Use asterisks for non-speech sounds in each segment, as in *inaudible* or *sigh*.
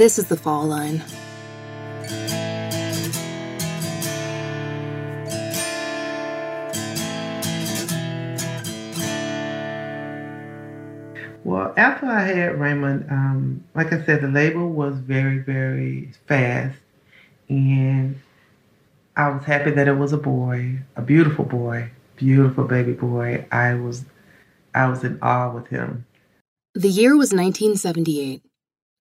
This is the fall line. Well, after I had Raymond, um, like I said, the labor was very, very fast. And I was happy that it was a boy, a beautiful boy, beautiful baby boy. I was I was in awe with him. The year was 1978.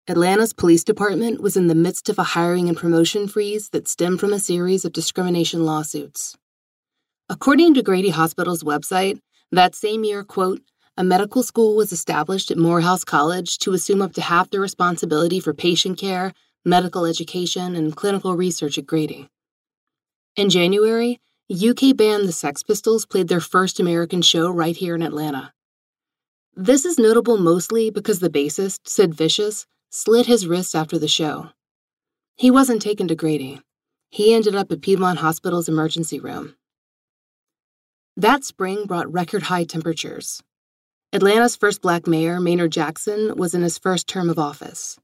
Atlanta's police department was in the midst of a hiring and promotion freeze that stemmed from a series of discrimination lawsuits. According to Grady Hospital's website, that same year, quote, a medical school was established at Morehouse College to assume up to half the responsibility for patient care, medical education, and clinical research at Grady. In January, UK band the Sex Pistols played their first American show right here in Atlanta. This is notable mostly because the bassist, Sid Vicious, slit his wrist after the show. He wasn't taken to Grady. He ended up at Piedmont Hospital's emergency room. That spring brought record high temperatures. Atlanta's first black mayor, Maynard Jackson, was in his first term of office.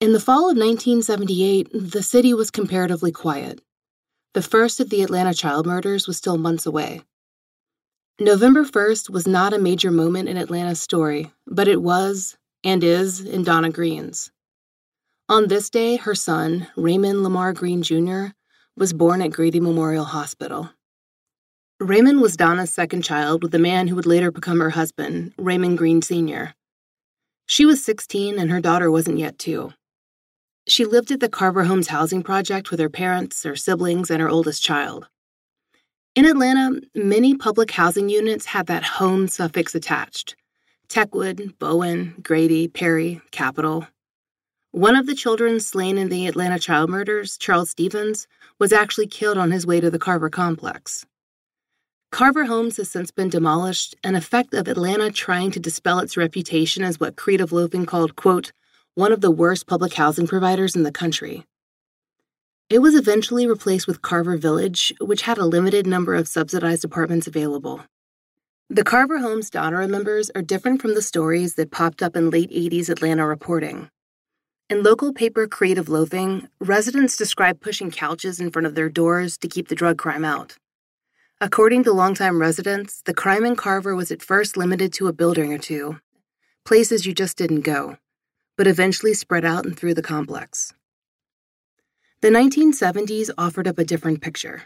In the fall of 1978, the city was comparatively quiet. The first of the Atlanta child murders was still months away. November 1st was not a major moment in Atlanta's story, but it was, and is, in Donna Green's. On this day, her son, Raymond Lamar Green Jr., was born at Grady Memorial Hospital. Raymond was Donna's second child with the man who would later become her husband, Raymond Green Sr. She was 16 and her daughter wasn't yet two. She lived at the Carver Homes housing project with her parents, her siblings, and her oldest child. In Atlanta, many public housing units had that home suffix attached Techwood, Bowen, Grady, Perry, Capitol. One of the children slain in the Atlanta child murders, Charles Stephens, was actually killed on his way to the Carver complex. Carver Homes has since been demolished, an effect of Atlanta trying to dispel its reputation as what Creative Loafing called, quote, one of the worst public housing providers in the country. It was eventually replaced with Carver Village, which had a limited number of subsidized apartments available. The Carver Homes Donna remembers are different from the stories that popped up in late 80s Atlanta reporting. In local paper Creative Loafing, residents describe pushing couches in front of their doors to keep the drug crime out. According to longtime residents, the crime in Carver was at first limited to a building or two, places you just didn't go, but eventually spread out and through the complex. The 1970s offered up a different picture.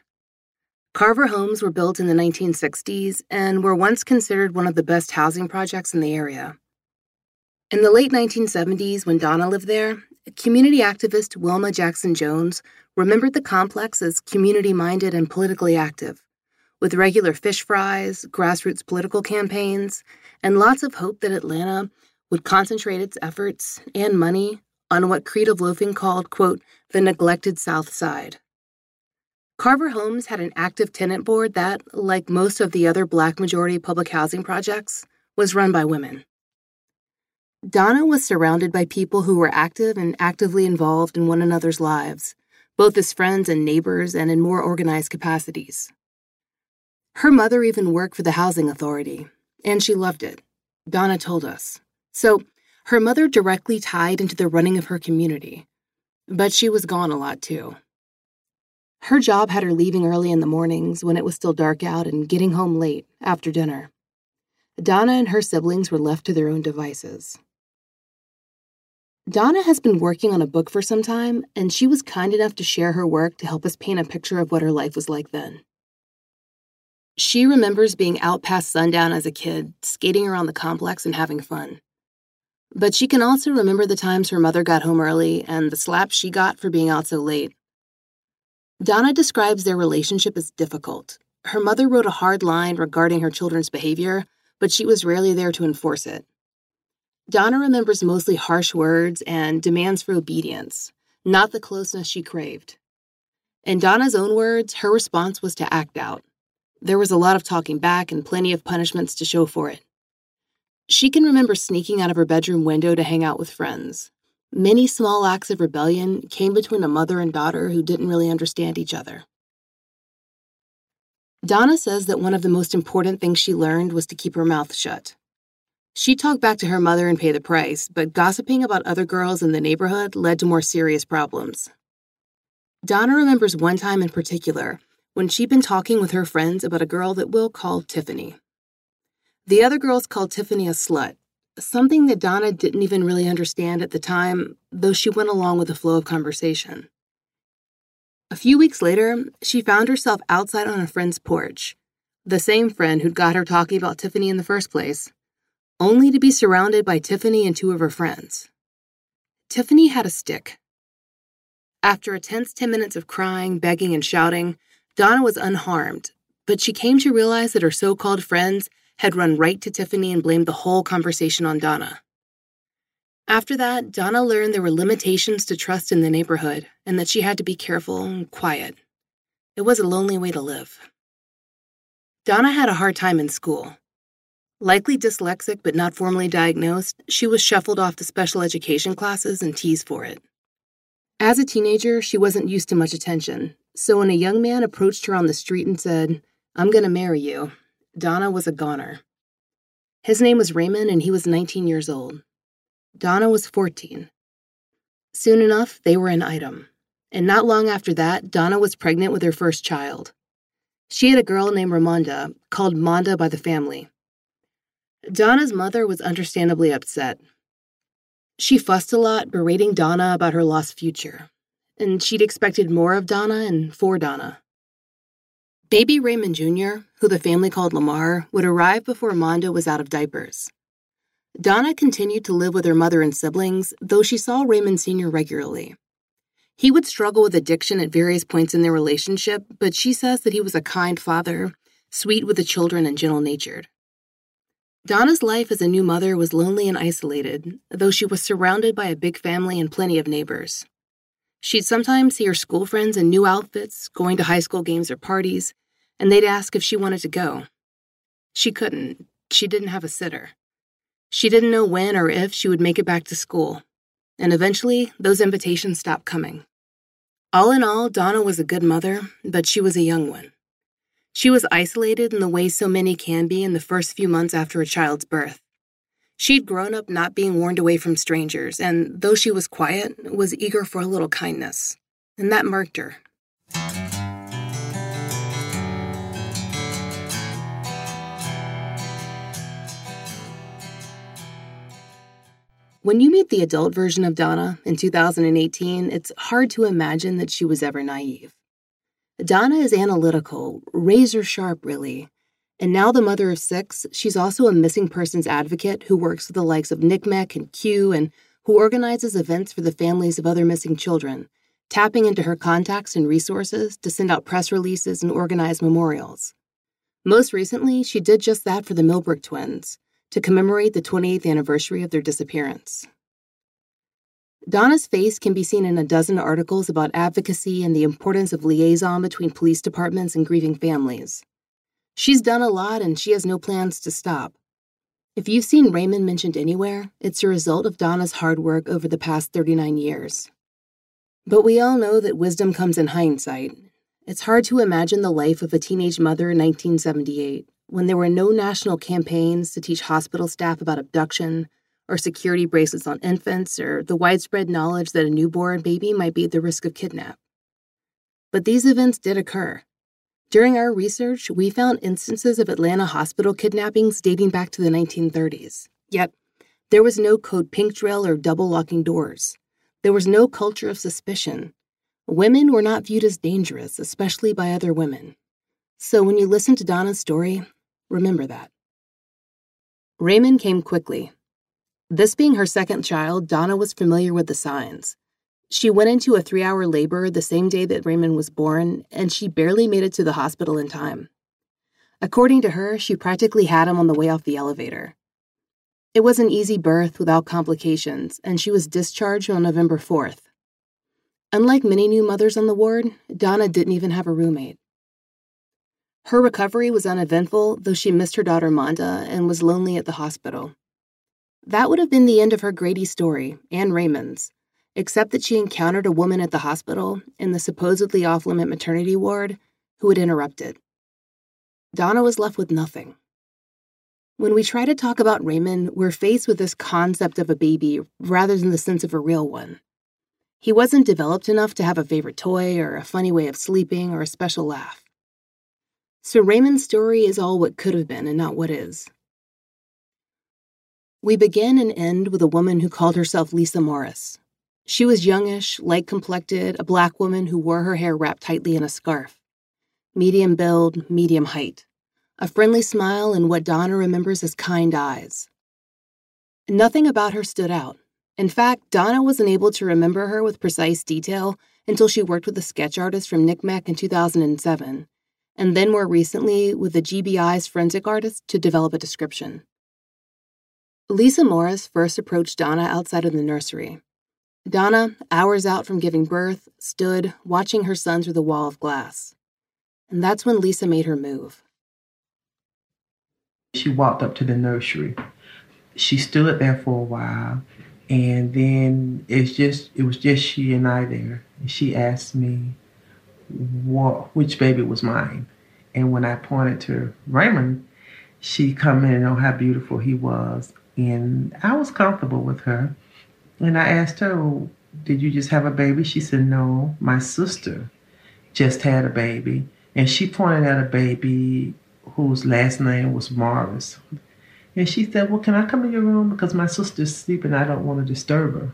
Carver homes were built in the 1960s and were once considered one of the best housing projects in the area. In the late 1970s, when Donna lived there, community activist Wilma Jackson Jones remembered the complex as community minded and politically active, with regular fish fries, grassroots political campaigns, and lots of hope that Atlanta would concentrate its efforts and money on what Creative Loafing called, quote, the neglected South Side. Carver Homes had an active tenant board that, like most of the other black majority public housing projects, was run by women. Donna was surrounded by people who were active and actively involved in one another's lives, both as friends and neighbors and in more organized capacities. Her mother even worked for the housing authority, and she loved it, Donna told us. So, her mother directly tied into the running of her community, but she was gone a lot too. Her job had her leaving early in the mornings when it was still dark out and getting home late after dinner. Donna and her siblings were left to their own devices. Donna has been working on a book for some time, and she was kind enough to share her work to help us paint a picture of what her life was like then. She remembers being out past sundown as a kid, skating around the complex and having fun. But she can also remember the times her mother got home early and the slaps she got for being out so late. Donna describes their relationship as difficult. Her mother wrote a hard line regarding her children's behavior, but she was rarely there to enforce it. Donna remembers mostly harsh words and demands for obedience, not the closeness she craved. In Donna's own words, her response was to act out. There was a lot of talking back and plenty of punishments to show for it. She can remember sneaking out of her bedroom window to hang out with friends. Many small acts of rebellion came between a mother and daughter who didn't really understand each other. Donna says that one of the most important things she learned was to keep her mouth shut. She talked back to her mother and paid the price, but gossiping about other girls in the neighborhood led to more serious problems. Donna remembers one time in particular when she'd been talking with her friends about a girl that Will called Tiffany. The other girls called Tiffany a slut, something that Donna didn't even really understand at the time, though she went along with the flow of conversation. A few weeks later, she found herself outside on a friend's porch, the same friend who'd got her talking about Tiffany in the first place, only to be surrounded by Tiffany and two of her friends. Tiffany had a stick. After a tense 10 minutes of crying, begging, and shouting, Donna was unharmed, but she came to realize that her so called friends had run right to Tiffany and blamed the whole conversation on Donna. After that, Donna learned there were limitations to trust in the neighborhood and that she had to be careful and quiet. It was a lonely way to live. Donna had a hard time in school. Likely dyslexic but not formally diagnosed, she was shuffled off to special education classes and teased for it. As a teenager, she wasn't used to much attention, so when a young man approached her on the street and said, I'm going to marry you, Donna was a goner. His name was Raymond and he was 19 years old. Donna was 14. Soon enough, they were an item. And not long after that, Donna was pregnant with her first child. She had a girl named Ramonda, called Monda by the family. Donna's mother was understandably upset. She fussed a lot, berating Donna about her lost future, and she'd expected more of Donna and for Donna. Baby Raymond Jr., who the family called Lamar, would arrive before Monda was out of diapers. Donna continued to live with her mother and siblings, though she saw Raymond Sr. regularly. He would struggle with addiction at various points in their relationship, but she says that he was a kind father, sweet with the children, and gentle natured. Donna's life as a new mother was lonely and isolated, though she was surrounded by a big family and plenty of neighbors. She'd sometimes see her school friends in new outfits, going to high school games or parties, and they'd ask if she wanted to go. She couldn't. She didn't have a sitter. She didn't know when or if she would make it back to school, and eventually those invitations stopped coming. All in all, Donna was a good mother, but she was a young one. She was isolated in the way so many can be in the first few months after a child's birth. She'd grown up not being warned away from strangers, and though she was quiet, was eager for a little kindness. And that marked her. When you meet the adult version of Donna in 2018, it's hard to imagine that she was ever naive. Donna is analytical, razor sharp, really. And now the mother of six, she's also a missing persons advocate who works with the likes of NCMEC and CUE and who organizes events for the families of other missing children, tapping into her contacts and resources to send out press releases and organize memorials. Most recently, she did just that for the Millbrook twins to commemorate the 28th anniversary of their disappearance. Donna's face can be seen in a dozen articles about advocacy and the importance of liaison between police departments and grieving families. She's done a lot and she has no plans to stop. If you've seen Raymond mentioned anywhere, it's a result of Donna's hard work over the past 39 years. But we all know that wisdom comes in hindsight. It's hard to imagine the life of a teenage mother in 1978 when there were no national campaigns to teach hospital staff about abduction or security bracelets on infants or the widespread knowledge that a newborn baby might be at the risk of kidnap. But these events did occur. During our research, we found instances of Atlanta hospital kidnappings dating back to the 1930s. Yet, there was no code pink drill or double locking doors. There was no culture of suspicion. Women were not viewed as dangerous, especially by other women. So when you listen to Donna's story, Remember that. Raymond came quickly. This being her second child, Donna was familiar with the signs. She went into a three hour labor the same day that Raymond was born, and she barely made it to the hospital in time. According to her, she practically had him on the way off the elevator. It was an easy birth without complications, and she was discharged on November 4th. Unlike many new mothers on the ward, Donna didn't even have a roommate. Her recovery was uneventful, though she missed her daughter Monda and was lonely at the hospital. That would have been the end of her Grady story, and Raymond's, except that she encountered a woman at the hospital in the supposedly off limit maternity ward who had interrupted. Donna was left with nothing. When we try to talk about Raymond, we're faced with this concept of a baby rather than the sense of a real one. He wasn't developed enough to have a favorite toy or a funny way of sleeping or a special laugh. So Raymond's story is all what could have been and not what is. We begin and end with a woman who called herself Lisa Morris. She was youngish, light complected, a black woman who wore her hair wrapped tightly in a scarf. Medium build, medium height a friendly smile, and what Donna remembers as kind eyes. Nothing about her stood out. In fact, Donna wasn't able to remember her with precise detail until she worked with a sketch artist from NCMEC in 2007, and then more recently with the GBI's forensic artist to develop a description. Lisa Morris first approached Donna outside of the nursery. Donna, hours out from giving birth, stood watching her son through the wall of glass. And that's when Lisa made her move. She walked up to the nursery. She stood there for a while, and then it's just it was just she and I there. And she asked me what which baby was mine. And when I pointed to Raymond, she commented on oh, how beautiful he was. And I was comfortable with her. And I asked her, oh, Did you just have a baby? She said, No, my sister just had a baby. And she pointed at a baby whose last name was Morris. And she said, Well, can I come in your room? Because my sister's sleeping. I don't want to disturb her.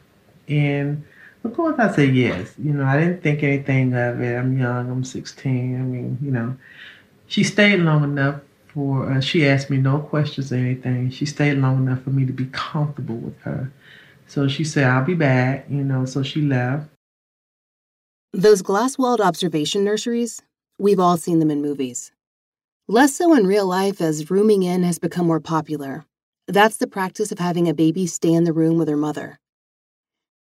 And of course, I said yes. You know, I didn't think anything of it. I'm young, I'm 16. I mean, you know, she stayed long enough for, uh, she asked me no questions or anything. She stayed long enough for me to be comfortable with her. So she said, I'll be back, you know, so she left. Those glass walled observation nurseries, we've all seen them in movies. Less so in real life as rooming in has become more popular. That's the practice of having a baby stay in the room with her mother.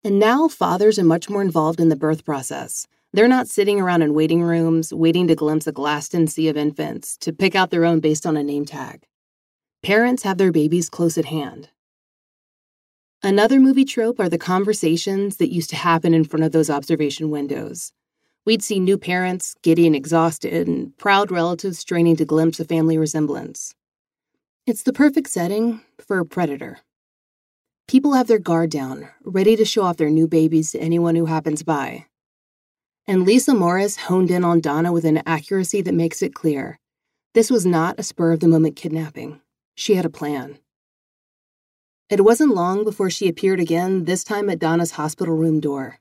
And now fathers are much more involved in the birth process. They're not sitting around in waiting rooms, waiting to glimpse a glassed in sea of infants, to pick out their own based on a name tag. Parents have their babies close at hand. Another movie trope are the conversations that used to happen in front of those observation windows. We'd see new parents, giddy and exhausted, and proud relatives straining to glimpse a family resemblance. It's the perfect setting for a predator. People have their guard down, ready to show off their new babies to anyone who happens by. And Lisa Morris honed in on Donna with an accuracy that makes it clear this was not a spur of the moment kidnapping. She had a plan. It wasn't long before she appeared again, this time at Donna's hospital room door.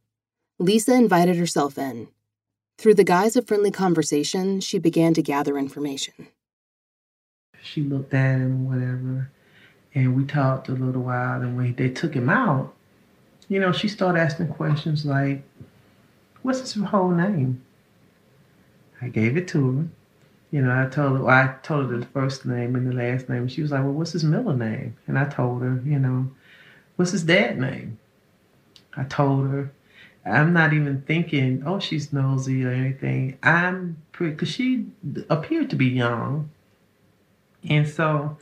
Lisa invited herself in, through the guise of friendly conversation, she began to gather information. She looked at him, whatever, and we talked a little while. And when they took him out, you know, she started asking questions like, What's his whole name? I gave it to her. You know, I told her, well, I told her the first name and the last name. She was like, Well, what's his middle name? And I told her, you know, what's his dad name? I told her, I'm not even thinking, oh, she's nosy or anything. I'm pretty, because she appeared to be young. And so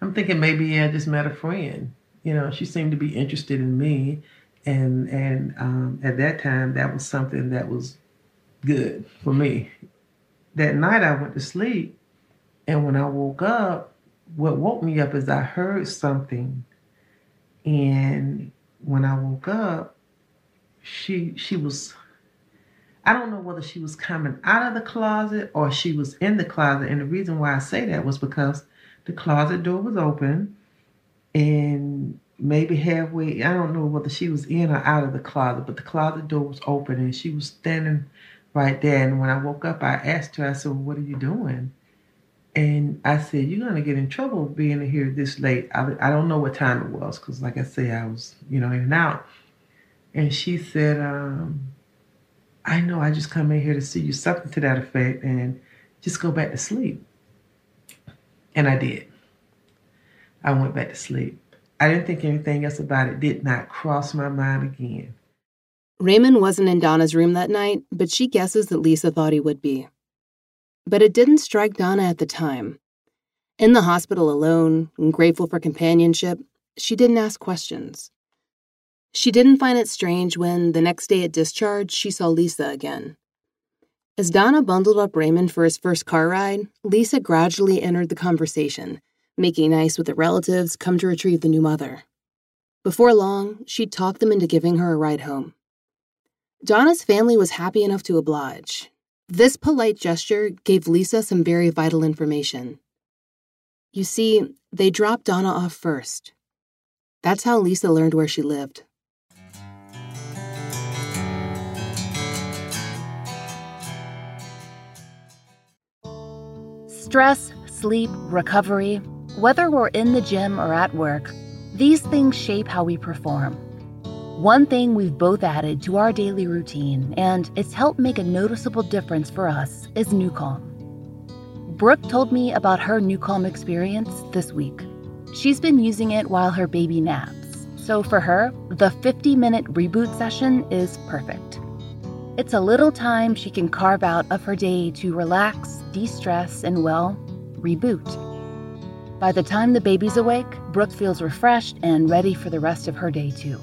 I'm thinking maybe I just met a friend. You know, she seemed to be interested in me. And, and um, at that time, that was something that was good for me. That night I went to sleep. And when I woke up, what woke me up is I heard something. And when I woke up, she she was I don't know whether she was coming out of the closet or she was in the closet. And the reason why I say that was because the closet door was open and maybe halfway, I don't know whether she was in or out of the closet, but the closet door was open and she was standing right there. And when I woke up, I asked her, I said, well, What are you doing? And I said, You're going to get in trouble being here this late. I, I don't know what time it was because, like I say, I was, you know, in and out. And she said, um, I know I just come in here to see you, something to that effect, and just go back to sleep. And I did. I went back to sleep. I didn't think anything else about it, did not cross my mind again. Raymond wasn't in Donna's room that night, but she guesses that Lisa thought he would be. But it didn't strike Donna at the time. In the hospital alone, and grateful for companionship, she didn't ask questions. She didn't find it strange when, the next day at discharge, she saw Lisa again. As Donna bundled up Raymond for his first car ride, Lisa gradually entered the conversation, making nice with the relatives come to retrieve the new mother. Before long, she'd talk them into giving her a ride home. Donna's family was happy enough to oblige. This polite gesture gave Lisa some very vital information. You see, they dropped Donna off first. That's how Lisa learned where she lived. Stress, sleep, recovery, whether we're in the gym or at work, these things shape how we perform. One thing we've both added to our daily routine, and it's helped make a noticeable difference for us, is NuCalm. Brooke told me about her NuCalm experience this week. She's been using it while her baby naps, so for her, the 50 minute reboot session is perfect. It's a little time she can carve out of her day to relax, de stress, and well, reboot. By the time the baby's awake, Brooke feels refreshed and ready for the rest of her day, too.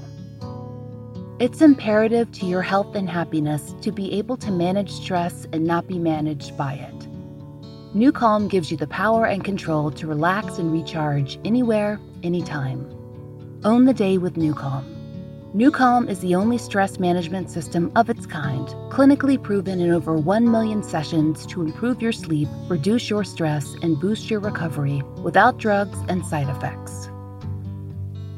It's imperative to your health and happiness to be able to manage stress and not be managed by it. NuCalm gives you the power and control to relax and recharge anywhere, anytime. Own the day with NuCalm. NuCalm is the only stress management system of its kind, clinically proven in over 1 million sessions to improve your sleep, reduce your stress, and boost your recovery without drugs and side effects.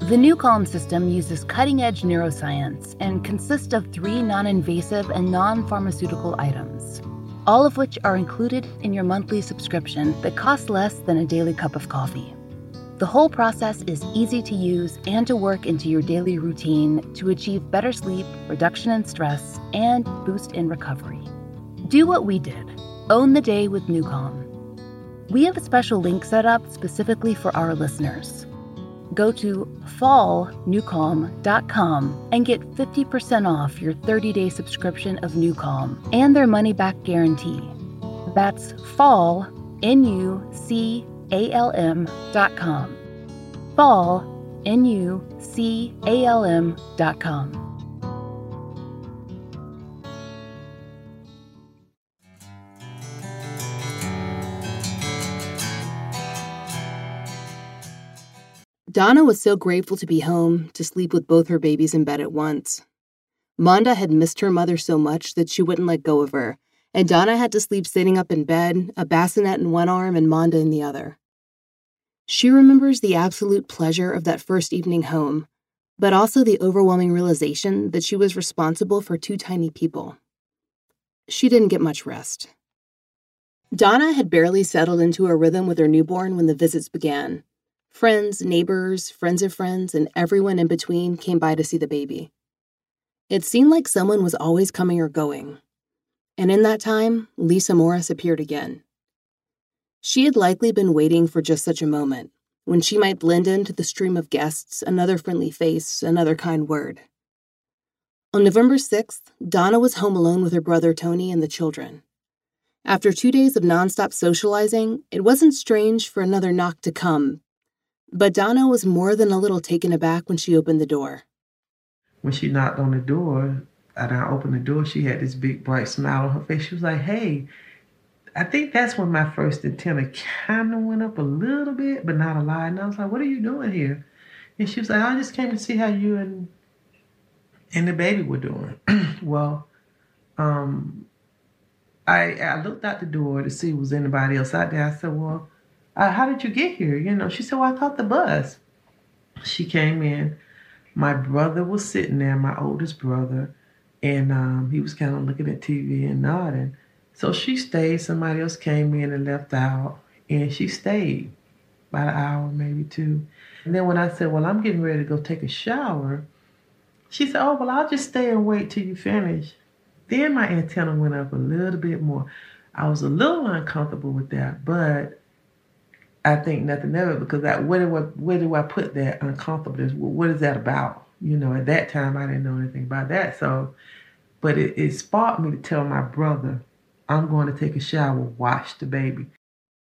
The NuCalm system uses cutting edge neuroscience and consists of three non invasive and non pharmaceutical items, all of which are included in your monthly subscription that costs less than a daily cup of coffee. The whole process is easy to use and to work into your daily routine to achieve better sleep, reduction in stress, and boost in recovery. Do what we did own the day with NuCalm. We have a special link set up specifically for our listeners. Go to fallnucalm.com and get 50% off your 30 day subscription of NuCalm and their money back guarantee. That's fall, N U C N-U-C-A-L-M.com. Fall, N-U-C-A-L-M.com. Donna was so grateful to be home to sleep with both her babies in bed at once. Monda had missed her mother so much that she wouldn't let go of her, and Donna had to sleep sitting up in bed, a bassinet in one arm and Monda in the other. She remembers the absolute pleasure of that first evening home, but also the overwhelming realization that she was responsible for two tiny people. She didn't get much rest. Donna had barely settled into a rhythm with her newborn when the visits began. Friends, neighbors, friends of friends, and everyone in between came by to see the baby. It seemed like someone was always coming or going. And in that time, Lisa Morris appeared again. She had likely been waiting for just such a moment, when she might blend into the stream of guests, another friendly face, another kind word. On November 6th, Donna was home alone with her brother Tony and the children. After two days of nonstop socializing, it wasn't strange for another knock to come, but Donna was more than a little taken aback when she opened the door. When she knocked on the door, and I opened the door, she had this big bright smile on her face. She was like, Hey, I think that's when my first antenna kind of went up a little bit, but not a lot. And I was like, "What are you doing here?" And she was like, "I just came to see how you and and the baby were doing." *clears throat* well, um, I I looked out the door to see was anybody else out there. I said, "Well, uh, how did you get here?" You know, she said, "Well, I caught the bus." She came in. My brother was sitting there, my oldest brother, and um, he was kind of looking at TV and nodding. So she stayed. Somebody else came in and left out, and she stayed about an hour, maybe two. And then when I said, Well, I'm getting ready to go take a shower, she said, Oh, well, I'll just stay and wait till you finish. Then my antenna went up a little bit more. I was a little uncomfortable with that, but I think nothing of it because that where do I where do I put that uncomfortableness? What is that about? You know, at that time I didn't know anything about that. So, but it, it sparked me to tell my brother I'm going to take a shower, wash the baby.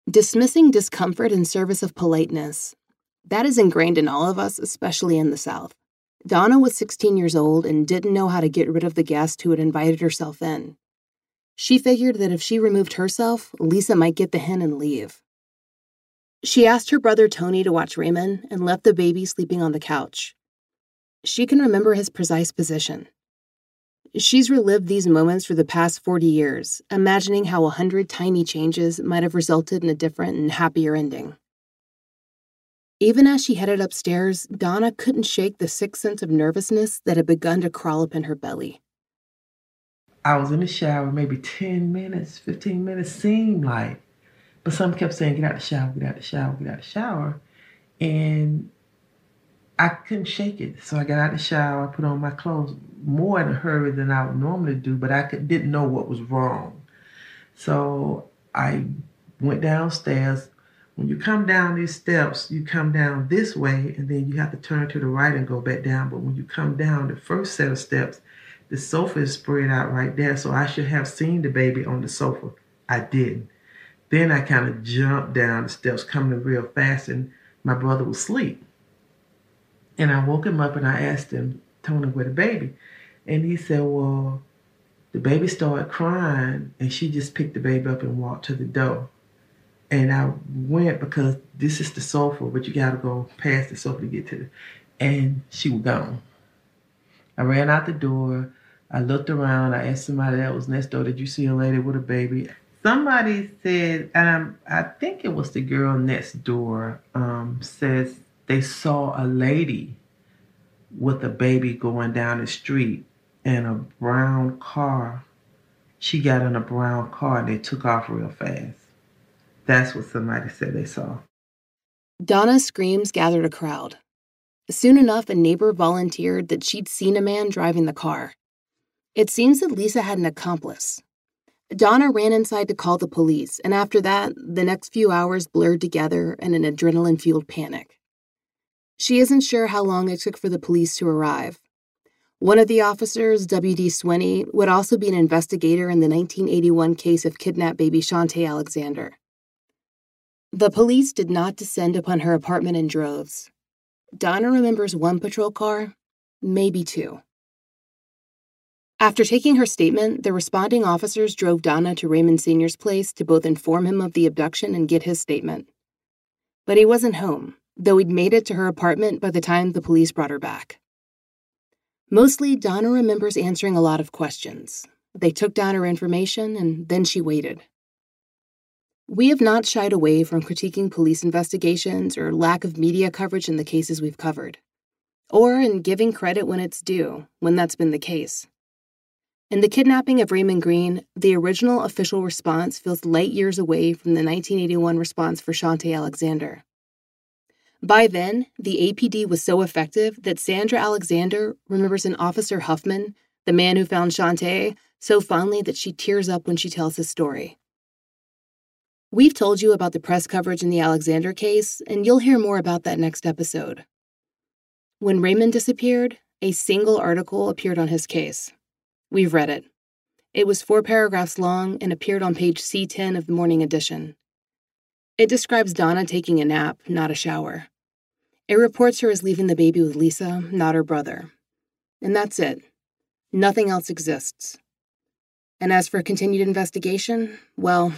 Dismissing discomfort in service of politeness. That is ingrained in all of us, especially in the South. Donna was 16 years old and didn't know how to get rid of the guest who had invited herself in. She figured that if she removed herself, Lisa might get the hint and leave. She asked her brother Tony to watch Raymond and left the baby sleeping on the couch. She can remember his precise position. She's relived these moments for the past 40 years, imagining how a hundred tiny changes might have resulted in a different and happier ending. Even as she headed upstairs, Donna couldn't shake the sick sense of nervousness that had begun to crawl up in her belly. I was in the shower maybe 10 minutes, 15 minutes seemed like. But some kept saying, get out the shower, get out the shower, get out the shower. And I couldn't shake it. So I got out of the shower, I put on my clothes more in a hurry than I would normally do, but I could, didn't know what was wrong. So I went downstairs. When you come down these steps, you come down this way and then you have to turn to the right and go back down. But when you come down the first set of steps, the sofa is spread out right there. So I should have seen the baby on the sofa. I didn't. Then I kind of jumped down the steps coming real fast and my brother was asleep. And I woke him up and I asked him, Tony, where the baby? And he said, Well, the baby started crying and she just picked the baby up and walked to the door. And I went because this is the sofa, but you gotta go past the sofa to get to the and she was gone. I ran out the door. I looked around. I asked somebody that was next door, Did you see a lady with a baby? Somebody said, and I think it was the girl next door, um, says they saw a lady with a baby going down the street in a brown car. She got in a brown car and they took off real fast. That's what somebody said they saw. Donna's screams gathered a crowd. Soon enough, a neighbor volunteered that she'd seen a man driving the car. It seems that Lisa had an accomplice. Donna ran inside to call the police, and after that, the next few hours blurred together in an adrenaline fueled panic. She isn't sure how long it took for the police to arrive. One of the officers, W.D. Swinney, would also be an investigator in the 1981 case of kidnapped baby Shantae Alexander. The police did not descend upon her apartment in droves. Donna remembers one patrol car, maybe two. After taking her statement, the responding officers drove Donna to Raymond Sr.'s place to both inform him of the abduction and get his statement. But he wasn't home, though he'd made it to her apartment by the time the police brought her back. Mostly, Donna remembers answering a lot of questions. They took down her information and then she waited. We have not shied away from critiquing police investigations or lack of media coverage in the cases we've covered, or in giving credit when it's due, when that's been the case. In the kidnapping of Raymond Green, the original official response feels light years away from the 1981 response for Shantae Alexander. By then, the APD was so effective that Sandra Alexander remembers an Officer Huffman, the man who found Shantae, so fondly that she tears up when she tells his story. We've told you about the press coverage in the Alexander case, and you'll hear more about that next episode. When Raymond disappeared, a single article appeared on his case. We've read it. It was four paragraphs long and appeared on page C10 of the morning edition. It describes Donna taking a nap, not a shower. It reports her as leaving the baby with Lisa, not her brother. And that's it. Nothing else exists. And as for continued investigation, well,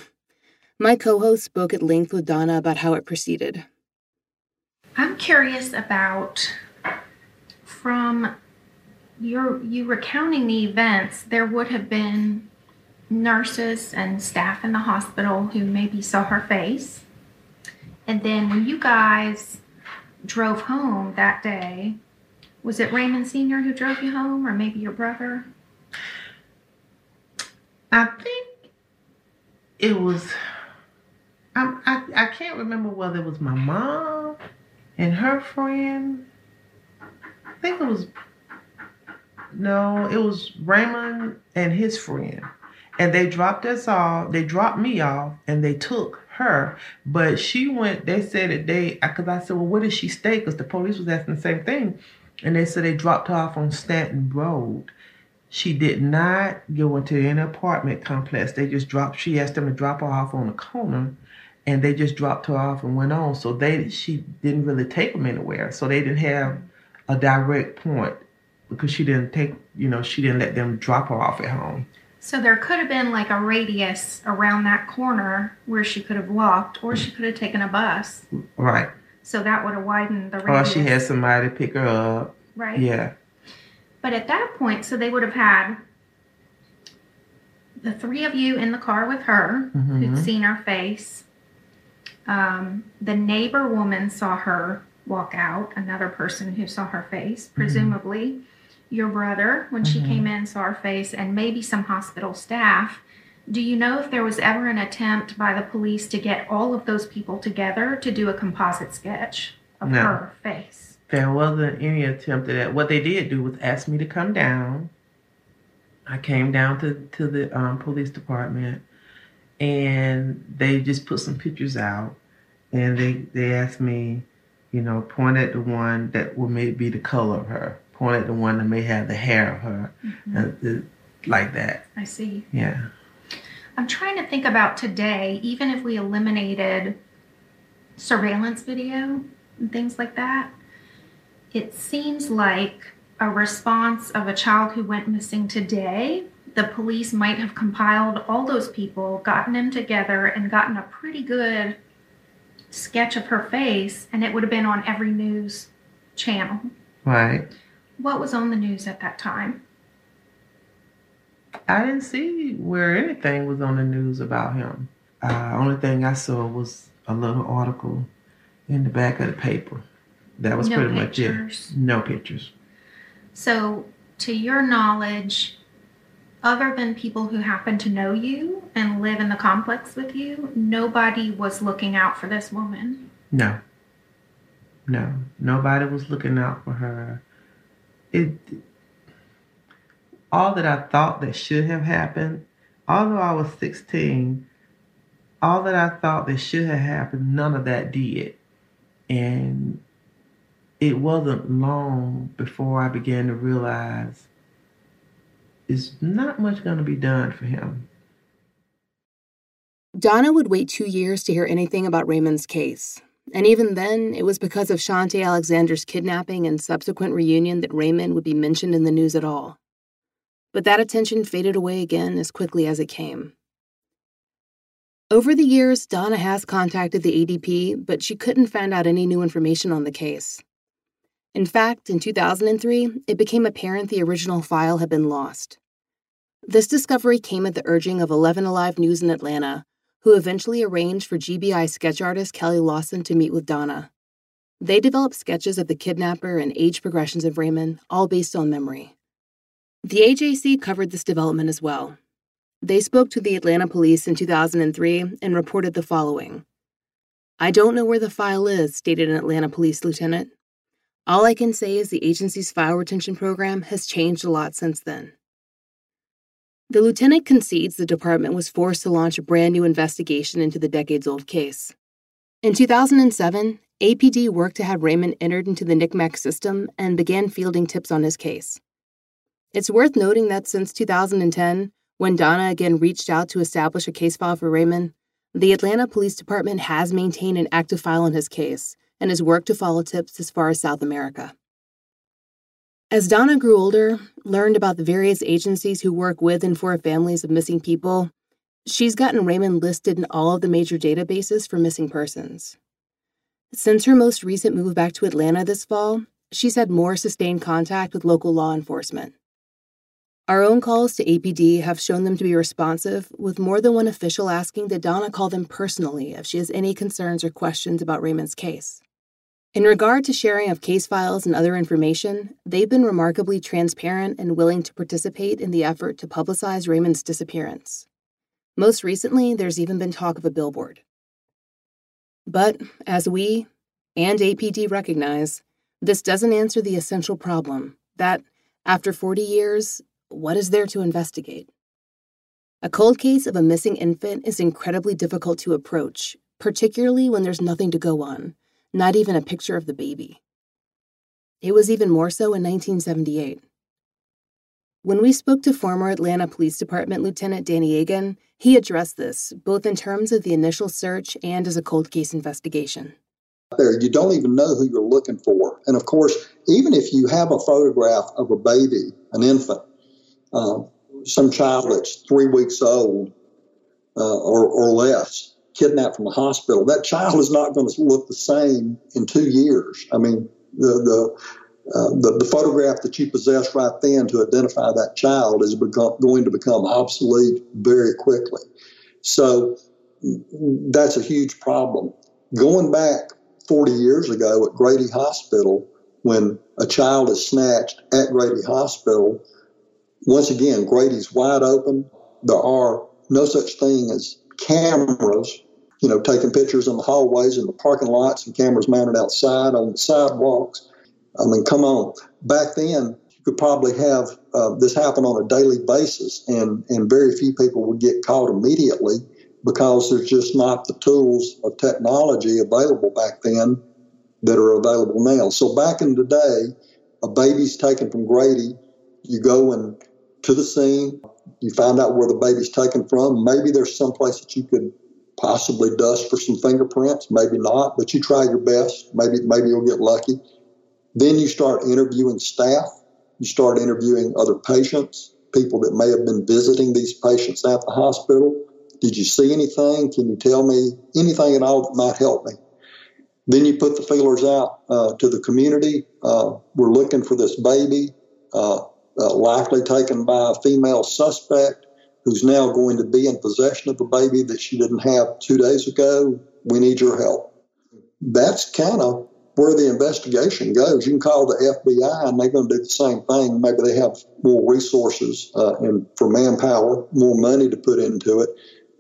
my co host spoke at length with Donna about how it proceeded. I'm curious about from your you recounting the events, there would have been nurses and staff in the hospital who maybe saw her face. And then when you guys drove home that day, was it Raymond Sr. who drove you home or maybe your brother? I think it was, I, I, I can't remember whether it was my mom and her friend. I think it was, no, it was Raymond and his friend. And they dropped us off, they dropped me off, and they took her. But she went, they said that they, because I said, well, where did she stay? Because the police was asking the same thing. And they said they dropped her off on Stanton Road. She did not go into any apartment complex. They just dropped, she asked them to drop her off on the corner and they just dropped her off and went on. So they, she didn't really take them anywhere. So they didn't have a direct point because she didn't take, you know, she didn't let them drop her off at home. So there could have been like a radius around that corner where she could have walked, or she could have taken a bus. Right. So that would have widened the Or radius. she had somebody pick her up. right. Yeah. But at that point, so they would have had the three of you in the car with her, who'd Mhm. seen her face. Um, the neighbor woman saw her walk out, another person who saw her face, presumably your brother when she Mhm. came in saw her face, and maybe some hospital staff. Do you know if there was ever an attempt by the police to get all of those people together to do a composite sketch of No. her face? There wasn't any attempt at that. What they did do was ask me to come down. I came down to, to the um, police department and they just put some pictures out and they, they asked me, you know, point at the one that would maybe be the color of her, point at the one that may have the hair of her, Mhm. uh, like that. I see. Yeah. I'm trying to think about today, even if we eliminated surveillance video and things like that, it seems like a response of a child who went missing today. The police might have compiled all those people, gotten them together, and gotten a pretty good sketch of her face, and it would have been on every news channel. Right. What was on the news at that time? I didn't see where anything was on the news about him. Uh, only thing I saw was a little article in the back of the paper. That was No pretty much it. No pictures. So, to your knowledge, other than people who happen to know you and live in the complex with you, nobody was looking out for this woman. No. No. Nobody was looking out for her. It all that I thought that should have happened, although I was 16, all that I thought that should have happened, none of that did. And it wasn't long before I began to realize it's not much going to be done for him. Donna would wait two years to hear anything about Raymond's case. And even then, it was because of Shantae Alexander's kidnapping and subsequent reunion that Raymond would be mentioned in the news at all. But that attention faded away again as quickly as it came. Over the years, Donna has contacted the ADP, but she couldn't find out any new information on the case. In fact, in 2003, it became apparent the original file had been lost. This discovery came at the urging of 11 Alive News in Atlanta, who eventually arranged for GBI sketch artist Kelly Lawson to meet with Donna. They developed sketches of the kidnapper and age progressions of Raymond, all based on memory. The AJC covered this development as well. They spoke to the Atlanta police in 2003 and reported the following I don't know where the file is, stated an Atlanta police lieutenant. All I can say is the agency's file retention program has changed a lot since then. The lieutenant concedes the department was forced to launch a brand new investigation into the decades old case. In 2007, APD worked to have Raymond entered into the NCMEC system and began fielding tips on his case. It's worth noting that since 2010, when Donna again reached out to establish a case file for Raymond, the Atlanta Police Department has maintained an active file on his case and has worked to follow tips as far as South America. As Donna grew older, learned about the various agencies who work with and for families of missing people, she's gotten Raymond listed in all of the major databases for missing persons. Since her most recent move back to Atlanta this fall, she's had more sustained contact with local law enforcement. Our own calls to APD have shown them to be responsive, with more than one official asking that Donna call them personally if she has any concerns or questions about Raymond's case. In regard to sharing of case files and other information, they've been remarkably transparent and willing to participate in the effort to publicize Raymond's disappearance. Most recently, there's even been talk of a billboard. But, as we and APD recognize, this doesn't answer the essential problem that, after 40 years, what is there to investigate? A cold case of a missing infant is incredibly difficult to approach, particularly when there's nothing to go on, not even a picture of the baby. It was even more so in 1978. When we spoke to former Atlanta Police Department Lieutenant Danny Agan, he addressed this, both in terms of the initial search and as a cold case investigation. There, you don't even know who you're looking for. And of course, even if you have a photograph of a baby, an infant, uh, some child that's three weeks old uh, or, or less kidnapped from a hospital, that child is not going to look the same in two years. I mean, the the, uh, the, the photograph that you possess right then to identify that child is become, going to become obsolete very quickly. So that's a huge problem. Going back 40 years ago at Grady Hospital, when a child is snatched at Grady Hospital, once again, Grady's wide open. There are no such thing as cameras, you know, taking pictures in the hallways and the parking lots and cameras mounted outside on the sidewalks. I mean, come on. Back then, you could probably have uh, this happen on a daily basis, and, and very few people would get caught immediately because there's just not the tools of technology available back then that are available now. So back in the day, a baby's taken from Grady, you go and to the scene, you find out where the baby's taken from. Maybe there's some place that you could possibly dust for some fingerprints, maybe not, but you try your best. Maybe maybe you'll get lucky. Then you start interviewing staff. You start interviewing other patients, people that may have been visiting these patients at the hospital. Did you see anything? Can you tell me anything at all that might help me? Then you put the feelers out uh, to the community. Uh, we're looking for this baby, uh, uh likely taken by a female suspect who's now going to be in possession of a baby that she didn't have two days ago. We need your help. That's kind of where the investigation goes. You can call the FBI and they're going to do the same thing. Maybe they have more resources uh, and for manpower, more money to put into it.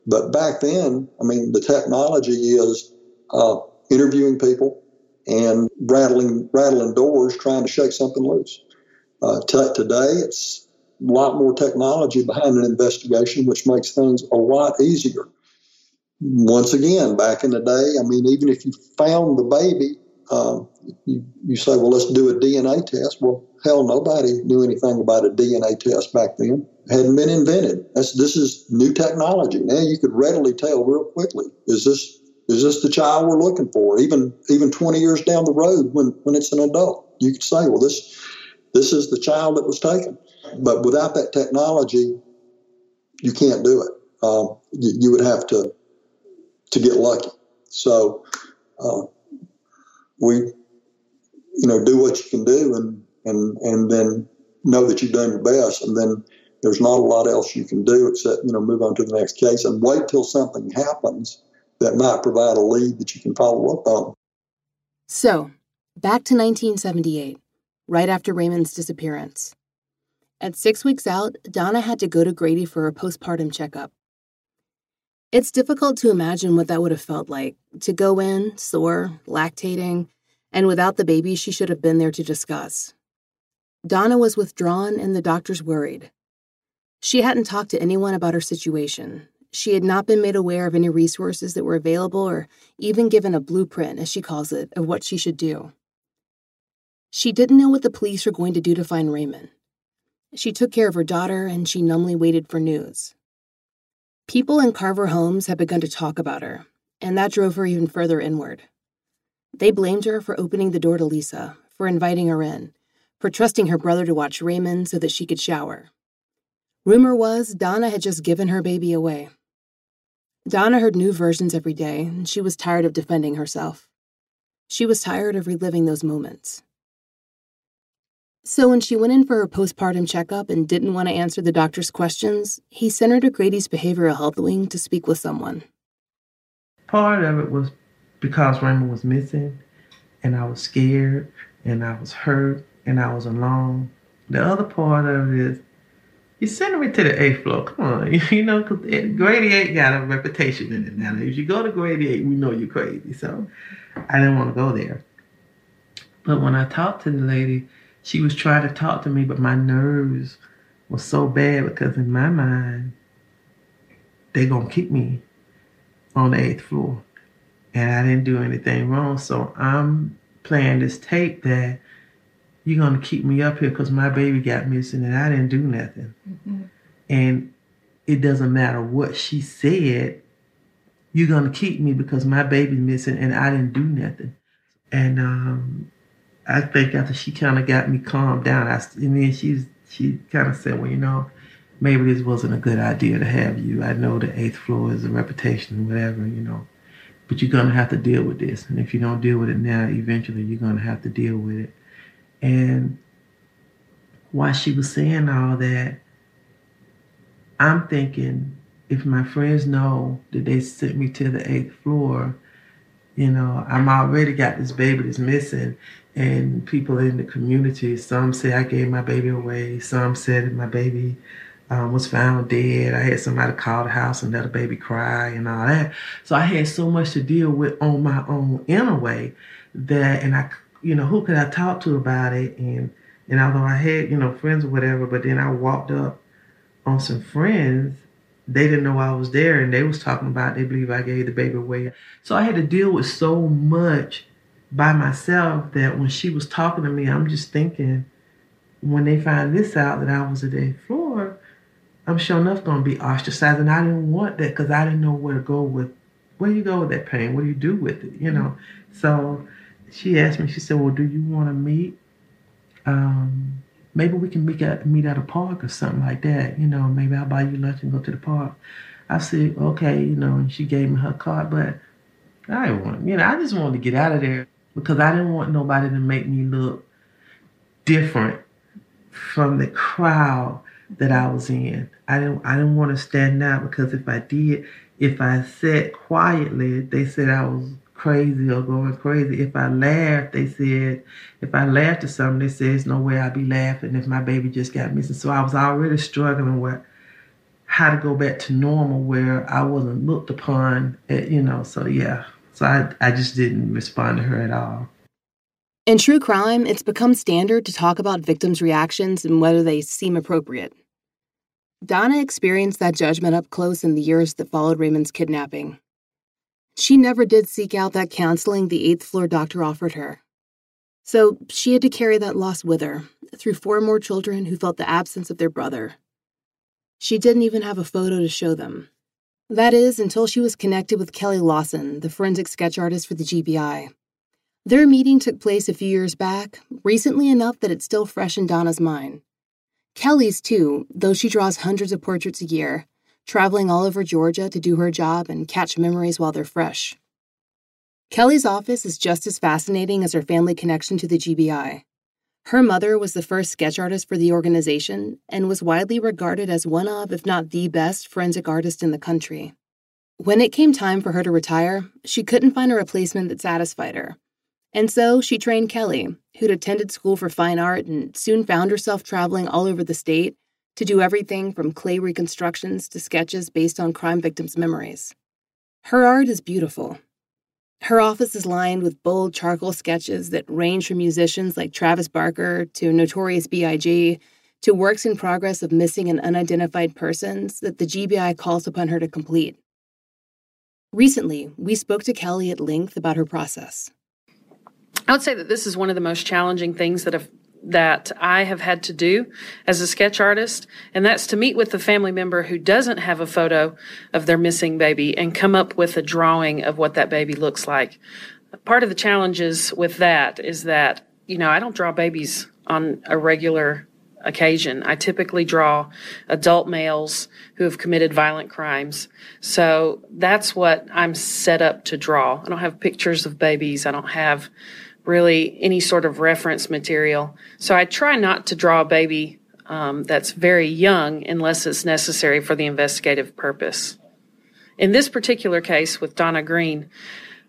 But back then, I mean, the technology is uh, interviewing people and rattling rattling doors, trying to shake something loose. Uh, t- today, it's lot more technology behind an investigation, which makes things a lot easier. Once again, back in the day, I mean, even if you found the baby, um, you, you say, well, let's do a DNA test. Well, hell, nobody knew anything about a DNA test back then hadn't been invented. That's, this is new technology. Now you could readily tell real quickly is this is this the child we're looking for? Even even 20 years down the road, when when it's an adult, you could say, well, this this is the child that was taken. But without that technology, you can't do it. Um, you, you, would have to to get lucky. So uh, we, you know, do what you can do, and and and then know that you've done your best, and then there's not a lot else you can do except you know move on to the next case and wait till something happens that might provide a lead that you can follow up on. So, back to 1978, right after Raymond's disappearance. At six weeks out, Donna had to go to Grady for a postpartum checkup. It's difficult to imagine what that would have felt like to go in, sore, lactating, and without the baby she should have been there to discuss. Donna was withdrawn and the doctors worried. She hadn't talked to anyone about her situation. She had not been made aware of any resources that were available or even given a blueprint, as she calls it, of what she should do. She didn't know what the police were going to do to find Raymond. She took care of her daughter and she numbly waited for news. People in Carver homes had begun to talk about her, and that drove her even further inward. They blamed her for opening the door to Lisa, for inviting her in, for trusting her brother to watch Raymond so that she could shower. Rumor was Donna had just given her baby away. Donna heard new versions every day, and she was tired of defending herself. She was tired of reliving those moments. So when she went in for her postpartum checkup and didn't want to answer the doctor's questions, he sent her to Grady's behavioral health wing to speak with someone. Part of it was because Raymond was missing, and I was scared, and I was hurt, and I was alone. The other part of it is you sending me to the eighth floor. Come on, *laughs* you know, because eh, Grady Eight got a reputation in it now. If you go to Grady Eight, we know you're crazy. So I didn't want to go there. But when I talked to the lady, she was trying to talk to me, but my nerves were so bad because in my mind, they're gonna keep me on the eighth floor, and I didn't do anything wrong. So I'm playing this tape that you're gonna keep me up here because my baby got missing and I didn't do nothing. Mm-hmm. And it doesn't matter what she said, you're gonna keep me because my baby's missing and I didn't do nothing. And um, I think after she kind of got me calmed down, I and then she's she kind of said, well, you know, maybe this wasn't a good idea to have you. I know the eighth floor is a reputation, and whatever, you know, but you're gonna have to deal with this. And if you don't deal with it now, eventually you're gonna have to deal with it. And while she was saying all that, I'm thinking if my friends know that they sent me to the eighth floor, you know, I'm already got this baby that's missing, and people in the community, some say I gave my baby away, some said my baby um, was found dead. I had somebody call the house and let a baby cry and all that. So I had so much to deal with on my own in a way that, and I, you know, who could I talk to about it? And and although I had, you know, friends or whatever, but then I walked up on some friends they didn't know I was there and they was talking about they believe I gave the baby away. So I had to deal with so much by myself that when she was talking to me, I'm just thinking, when they find this out that I was at the floor, I'm sure enough gonna be ostracized. And I didn't want that because I didn't know where to go with where do you go with that pain? What do you do with it? You know? So she asked me, she said, Well, do you wanna meet? Um, maybe we can meet at, meet at a park or something like that. You know, maybe I'll buy you lunch and go to the park. I said, okay, you know, and she gave me her card, but I want, you know, I just wanted to get out of there because I didn't want nobody to make me look different from the crowd that I was in. I didn't I didn't want to stand out because if I did, if I sat quietly, they said I was crazy or going crazy. If I laughed, they said, if I laughed at something, they said, there's no way I'd be laughing if my baby just got missing. So I was already struggling with how to go back to normal where I wasn't looked upon, at, you know. So yeah, so I, I just didn't respond to her at all. In true crime, it's become standard to talk about victims' reactions and whether they seem appropriate. Donna experienced that judgment up close in the years that followed Raymond's kidnapping. She never did seek out that counseling the eighth floor doctor offered her. So she had to carry that loss with her through four more children who felt the absence of their brother. She didn't even have a photo to show them. That is, until she was connected with Kelly Lawson, the forensic sketch artist for the GBI. Their meeting took place a few years back, recently enough that it's still fresh in Donna's mind. Kelly's, too, though she draws hundreds of portraits a year, traveling all over Georgia to do her job and catch memories while they're fresh. Kelly's office is just as fascinating as her family connection to the GBI. Her mother was the first sketch artist for the organization and was widely regarded as one of, if not the best, forensic artist in the country. When it came time for her to retire, she couldn't find a replacement that satisfied her. And so she trained Kelly, who'd attended school for fine art and soon found herself traveling all over the state to do everything from clay reconstructions to sketches based on crime victims' memories. Her art is beautiful. Her office is lined with bold charcoal sketches that range from musicians like Travis Barker to Notorious B.I.G. to works in progress of missing and unidentified persons that the GBI calls upon her to complete. Recently, we spoke to Kelly at length about her process. I would say that this is one of the most challenging things that have that I have had to do as a sketch artist, and that's to meet with the family member who doesn't have a photo of their missing baby and come up with a drawing of what that baby looks like. Part of the challenges with that is that, you know, I don't draw babies on a regular occasion. I typically draw adult males who have committed violent crimes. So that's what I'm set up to draw. I don't have pictures of babies. I don't have really any sort of reference material. So I try not to draw a baby um, that's very young unless it's necessary for the investigative purpose. In this particular case with Donna Green,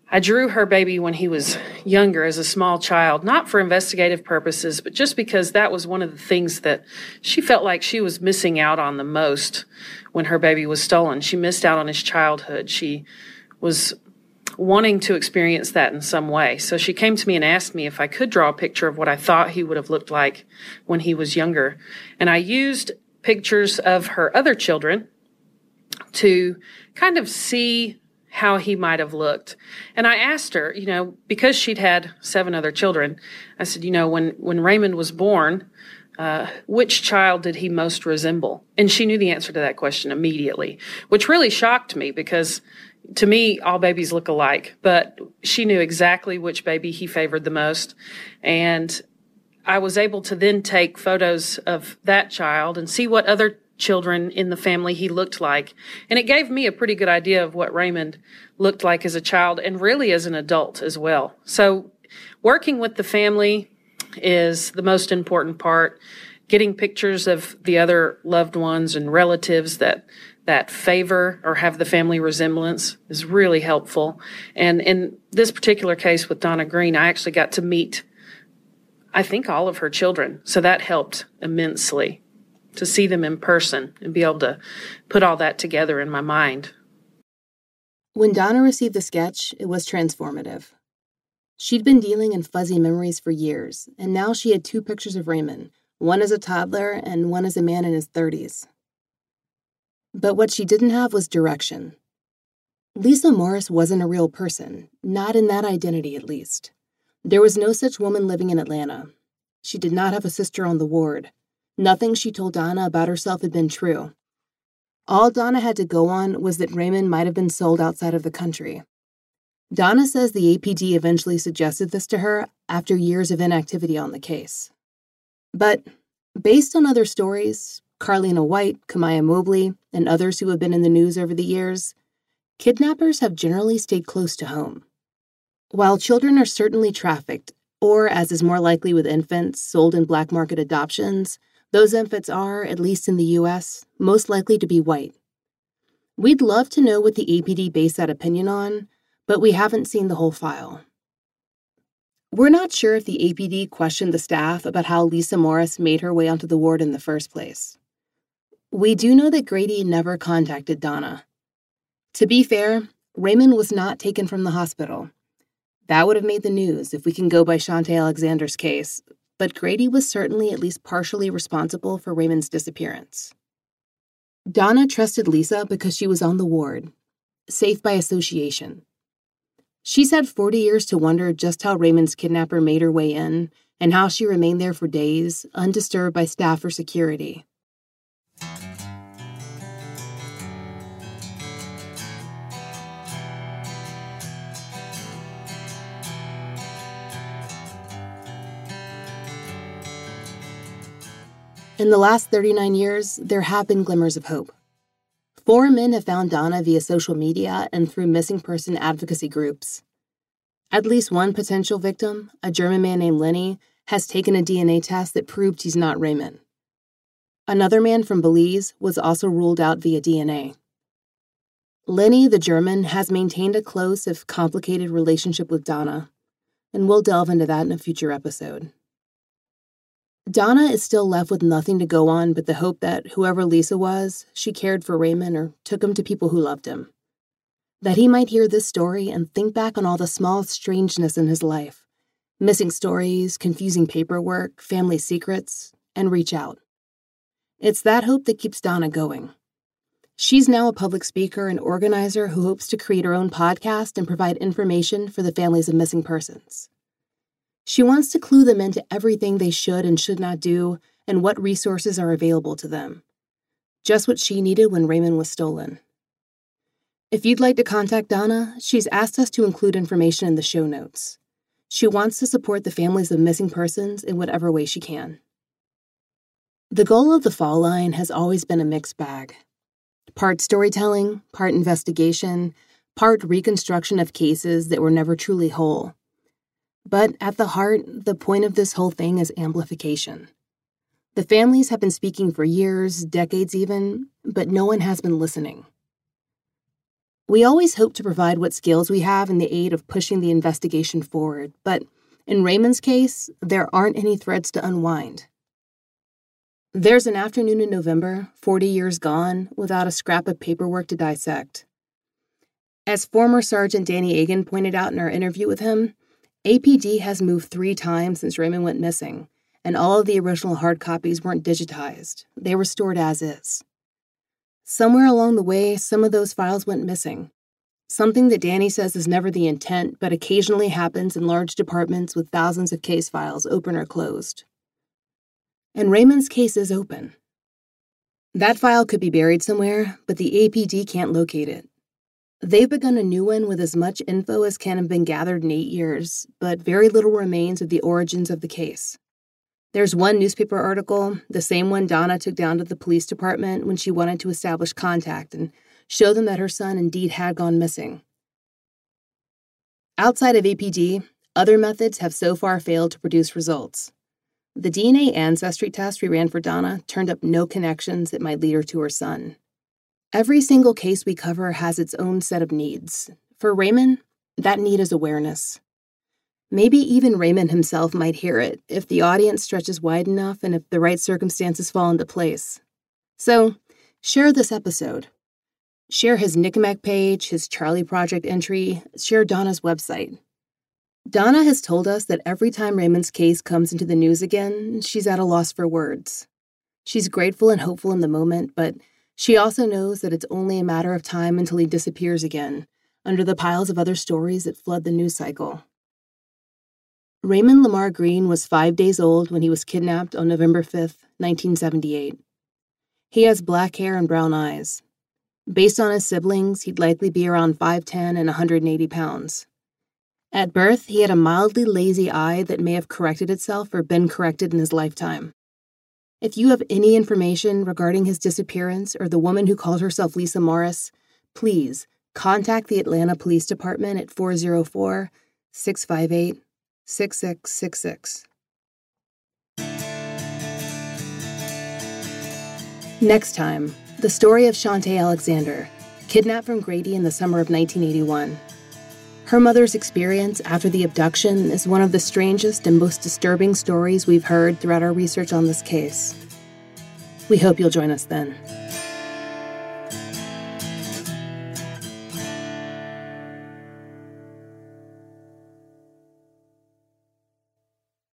I drew her baby when he was younger as a small child, not for investigative purposes, but just because that was one of the things that she felt like she was missing out on the most when her baby was stolen. She missed out on his childhood. She was wanting to experience that in some way. So she came to me and asked me if I could draw a picture of what I thought he would have looked like when he was younger. And I used pictures of her other children to kind of see how he might have looked. And I asked her, you know, because she'd had seven other children, I said, you know, when, when Raymond was born, uh, which child did he most resemble? And she knew the answer to that question immediately, which really shocked me because to me, all babies look alike, but she knew exactly which baby he favored the most. And I was able to then take photos of that child and see what other children in the family he looked like. And it gave me a pretty good idea of what Raymond looked like as a child and really as an adult as well. So, working with the family is the most important part. Getting pictures of the other loved ones and relatives that that favor or have the family resemblance is really helpful. And in this particular case with Donna Green, I actually got to meet I think all of her children. So that helped immensely to see them in person and be able to put all that together in my mind. When Donna received the sketch, it was transformative. She'd been dealing in fuzzy memories for years, and now she had two pictures of Raymond, one as a toddler and one as a man in his 30s. But what she didn't have was direction. Lisa Morris wasn't a real person, not in that identity at least. There was no such woman living in Atlanta. She did not have a sister on the ward. Nothing she told Donna about herself had been true. All Donna had to go on was that Raymond might have been sold outside of the country. Donna says the APD eventually suggested this to her after years of inactivity on the case. But based on other stories, Carlina White, Kamiyah Mobley, and others who have been in the news over the years, kidnappers have generally stayed close to home. While children are certainly trafficked, or as is more likely with infants, sold in black market adoptions, those infants are, at least in the US, most likely to be white. We'd love to know what the APD based that opinion on, but we haven't seen the whole file. We're not sure if the APD questioned the staff about how Lisa Morris made her way onto the ward in the first place. We do know that Grady never contacted Donna. To be fair, Raymond was not taken from the hospital. That would have made the news if we can go by Shawnté Alexander's case, but Grady was certainly at least partially responsible for Raymond's disappearance. Donna trusted Lisa because she was on the ward, safe by association. She's had 40 years to wonder just how Raymond's kidnapper made her way in and how she remained there for days, undisturbed by staff or security. In the last 39 years, there have been glimmers of hope. Four men have found Donna via social media and through missing person advocacy groups. At least one potential victim, a German man named Lenny, has taken a DNA test that proved he's not Raymond. Another man from Belize was also ruled out via DNA. Lenny, the German, has maintained a close, if complicated, relationship with Donna, and we'll delve into that in a future episode. Donna is still left with nothing to go on but the hope that whoever Lisa was, she cared for Raymond or took him to people who loved him. That he might hear this story and think back on all the small strangeness in his life missing stories, confusing paperwork, family secrets, and reach out. It's that hope that keeps Donna going. She's now a public speaker and organizer who hopes to create her own podcast and provide information for the families of missing persons. She wants to clue them into everything they should and should not do and what resources are available to them. Just what she needed when Raymond was stolen. If you'd like to contact Donna, she's asked us to include information in the show notes. She wants to support the families of missing persons in whatever way she can. The goal of the Fall Line has always been a mixed bag part storytelling, part investigation, part reconstruction of cases that were never truly whole. But at the heart, the point of this whole thing is amplification. The families have been speaking for years, decades even, but no one has been listening. We always hope to provide what skills we have in the aid of pushing the investigation forward, but in Raymond's case, there aren't any threads to unwind. There's an afternoon in November, 40 years gone, without a scrap of paperwork to dissect. As former Sergeant Danny Agan pointed out in our interview with him, APD has moved three times since Raymond went missing, and all of the original hard copies weren't digitized. They were stored as is. Somewhere along the way, some of those files went missing. Something that Danny says is never the intent, but occasionally happens in large departments with thousands of case files, open or closed. And Raymond's case is open. That file could be buried somewhere, but the APD can't locate it. They've begun a new one with as much info as can have been gathered in eight years, but very little remains of the origins of the case. There's one newspaper article, the same one Donna took down to the police department when she wanted to establish contact and show them that her son indeed had gone missing. Outside of APD, other methods have so far failed to produce results. The DNA ancestry test we ran for Donna turned up no connections that might lead her to her son. Every single case we cover has its own set of needs. For Raymond, that need is awareness. Maybe even Raymond himself might hear it if the audience stretches wide enough and if the right circumstances fall into place. So, share this episode. Share his NCMEC page, his Charley Project entry, share Donna's website. Donna has told us that every time Raymond's case comes into the news again, she's at a loss for words. She's grateful and hopeful in the moment, but she also knows that it's only a matter of time until he disappears again, under the piles of other stories that flood the news cycle. Raymond Lamar Green was five days old when he was kidnapped on November 5, 1978. He has black hair and brown eyes. Based on his siblings, he'd likely be around 5'10 and 180 pounds. At birth, he had a mildly lazy eye that may have corrected itself or been corrected in his lifetime. If you have any information regarding his disappearance or the woman who called herself Lisa Morris, please contact the Atlanta Police Department at 404 658 6666. Next time, the story of Shantae Alexander, kidnapped from Grady in the summer of 1981. Her mother's experience after the abduction is one of the strangest and most disturbing stories we've heard throughout our research on this case. We hope you'll join us then.